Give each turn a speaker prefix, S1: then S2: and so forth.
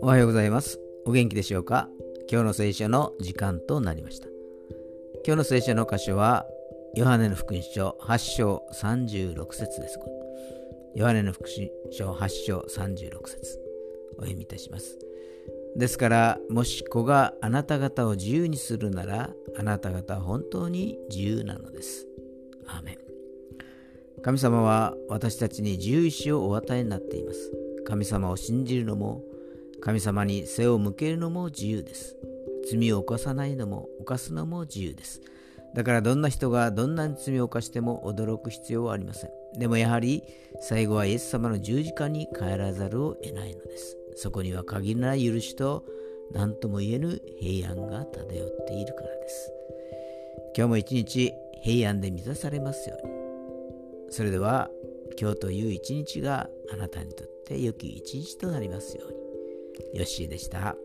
S1: おはようございます。お元気でしょうか？今日の聖書の時間となりました。今日の聖書の箇所はヨハネの福音書8章36節です。ヨハネの福音書8章36節。お読みいたします。ですからもし子があなた方を自由にするならあなた方は本当に自由なのです。アーメン。神様は私たちに自由意志をお与えになっています。神様を信じるのも神様に背を向けるのも自由です。罪を犯さないのも犯すのも自由です。だからどんな人がどんなに罪を犯しても驚く必要はありません。でもやはり最後はイエス様の十字架に帰らざるを得ないのです。そこには限りない許しと何とも言えぬ平安が漂っているからです。今日も一日平安で満たされますように。それでは今日という一日があなたにとって良き一日となりますように。よッシーでした。